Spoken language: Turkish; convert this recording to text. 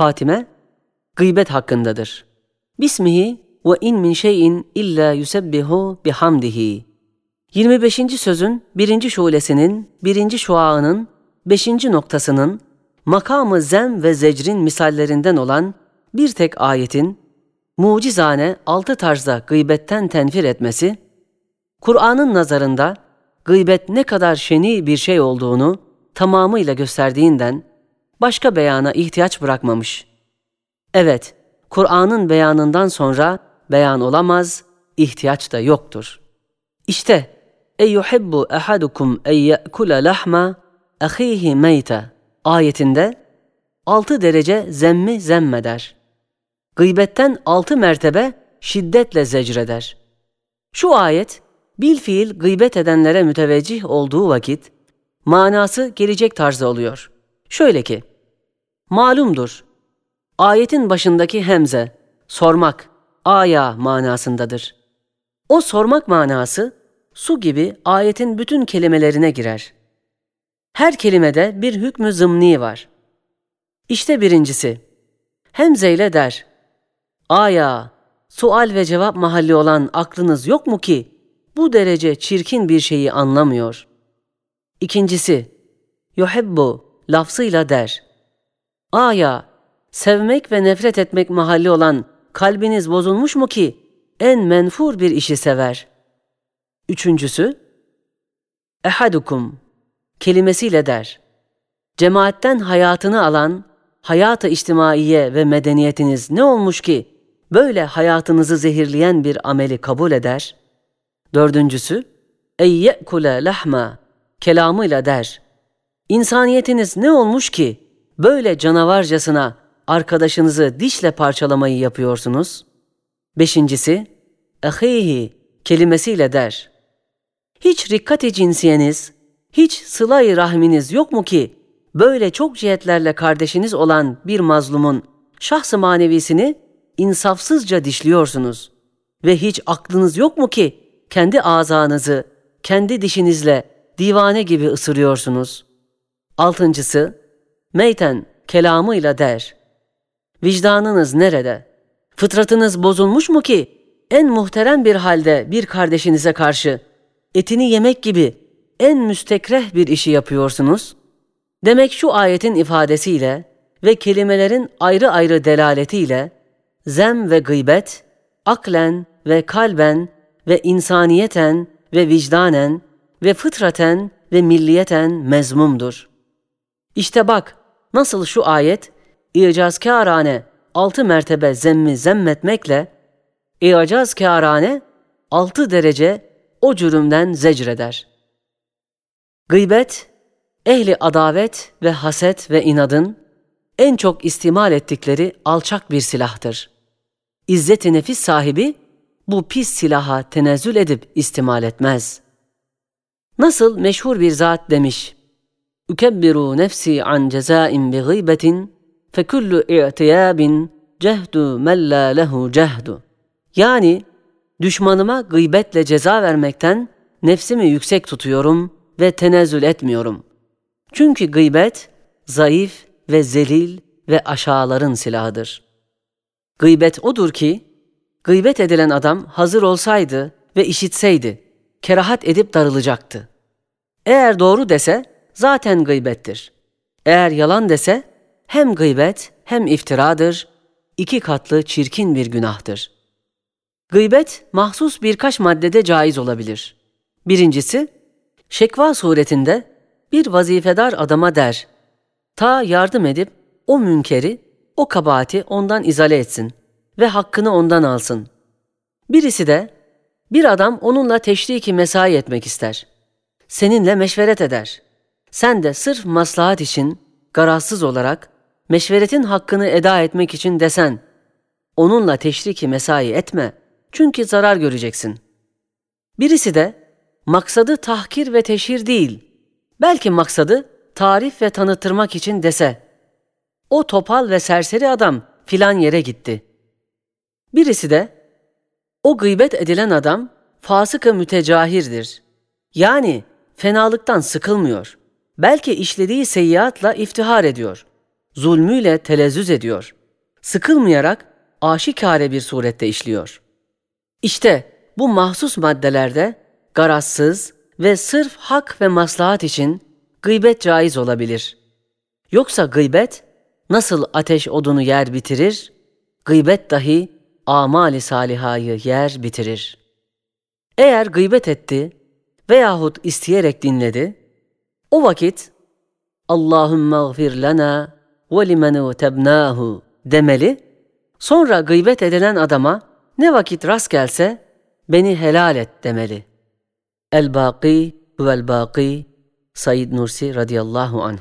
hatime gıybet hakkındadır. Bismihi ve in min şeyin illa yusebbihu bihamdihi. 25. sözün birinci şulesinin, birinci şuağının, beşinci noktasının, makamı zem ve zecrin misallerinden olan bir tek ayetin, mucizane altı tarzda gıybetten tenfir etmesi, Kur'an'ın nazarında gıybet ne kadar şeni bir şey olduğunu tamamıyla gösterdiğinden başka beyana ihtiyaç bırakmamış. Evet, Kur'an'ın beyanından sonra beyan olamaz, ihtiyaç da yoktur. İşte ahadukum en ye'kula lahma ahihi meyte ayetinde altı derece zemmi zemmeder. Gıybetten altı mertebe şiddetle zecreder. Şu ayet bil fiil gıybet edenlere müteveccih olduğu vakit manası gelecek tarzda oluyor. Şöyle ki, malumdur, ayetin başındaki hemze, sormak, aya manasındadır. O sormak manası, su gibi ayetin bütün kelimelerine girer. Her kelimede bir hükmü zımni var. İşte birincisi, hemze ile der, aya, sual ve cevap mahalli olan aklınız yok mu ki, bu derece çirkin bir şeyi anlamıyor. İkincisi, yuhibbu lafzıyla der. Aya, sevmek ve nefret etmek mahalli olan kalbiniz bozulmuş mu ki en menfur bir işi sever? Üçüncüsü, ehadukum kelimesiyle der. Cemaatten hayatını alan, hayata içtimaiye ve medeniyetiniz ne olmuş ki böyle hayatınızı zehirleyen bir ameli kabul eder? Dördüncüsü, ey ye'kule lahma kelamıyla der. İnsaniyetiniz ne olmuş ki böyle canavarcasına arkadaşınızı dişle parçalamayı yapıyorsunuz? Beşincisi, ahihi kelimesiyle der. Hiç rikkati cinsiyeniz, hiç sıla rahminiz yok mu ki böyle çok cihetlerle kardeşiniz olan bir mazlumun şahsı manevisini insafsızca dişliyorsunuz ve hiç aklınız yok mu ki kendi azanızı kendi dişinizle divane gibi ısırıyorsunuz. Altıncısı, meyten kelamıyla der. Vicdanınız nerede? Fıtratınız bozulmuş mu ki en muhterem bir halde bir kardeşinize karşı etini yemek gibi en müstekreh bir işi yapıyorsunuz? Demek şu ayetin ifadesiyle ve kelimelerin ayrı ayrı delaletiyle zem ve gıybet, aklen ve kalben ve insaniyeten ve vicdanen ve fıtraten ve milliyeten mezmumdur. İşte bak nasıl şu ayet icazkârane altı mertebe zemmi zemmetmekle icazkârane altı derece o cürümden zecreder. Gıybet, ehli adavet ve haset ve inadın en çok istimal ettikleri alçak bir silahtır. İzzet-i nefis sahibi bu pis silaha tenezzül edip istimal etmez. Nasıl meşhur bir zat demiş, Nefsi an cezain bi gıybetin fekullu i'tiyabin cehdu men la lehu cehdu. Yani düşmanıma gıybetle ceza vermekten nefsimi yüksek tutuyorum ve tenezzül etmiyorum. Çünkü gıybet zayıf ve zelil ve aşağıların silahıdır. Gıybet odur ki Gıybet edilen adam hazır olsaydı ve işitseydi, kerahat edip darılacaktı. Eğer doğru dese zaten gıybettir. Eğer yalan dese hem gıybet hem iftiradır, iki katlı çirkin bir günahtır. Gıybet mahsus birkaç maddede caiz olabilir. Birincisi, şekva suretinde bir vazifedar adama der, ta yardım edip o münkeri, o kabahati ondan izale etsin ve hakkını ondan alsın. Birisi de bir adam onunla teşriki mesai etmek ister. Seninle meşveret eder. Sen de sırf maslahat için garazsız olarak meşveretin hakkını eda etmek için desen, onunla teşriki mesai etme çünkü zarar göreceksin. Birisi de maksadı tahkir ve teşhir değil, belki maksadı tarif ve tanıtırmak için dese, o topal ve serseri adam filan yere gitti. Birisi de o gıybet edilen adam fasıka mütecahirdir. Yani fenalıktan sıkılmıyor. Belki işlediği seyyiatla iftihar ediyor. zulmüyle telezzüz ediyor. Sıkılmayarak aşikare bir surette işliyor. İşte bu mahsus maddelerde garazsız ve sırf hak ve maslahat için gıybet caiz olabilir. Yoksa gıybet nasıl ateş odunu yer bitirir, gıybet dahi amali salihayı yer bitirir. Eğer gıybet etti veyahut isteyerek dinledi, o vakit Allahümme gfir lana ve limen tebnahu demeli, sonra gıybet edilen adama ne vakit rast gelse beni helal et demeli. El-Baki vel-Baki Said Nursi radıyallahu anh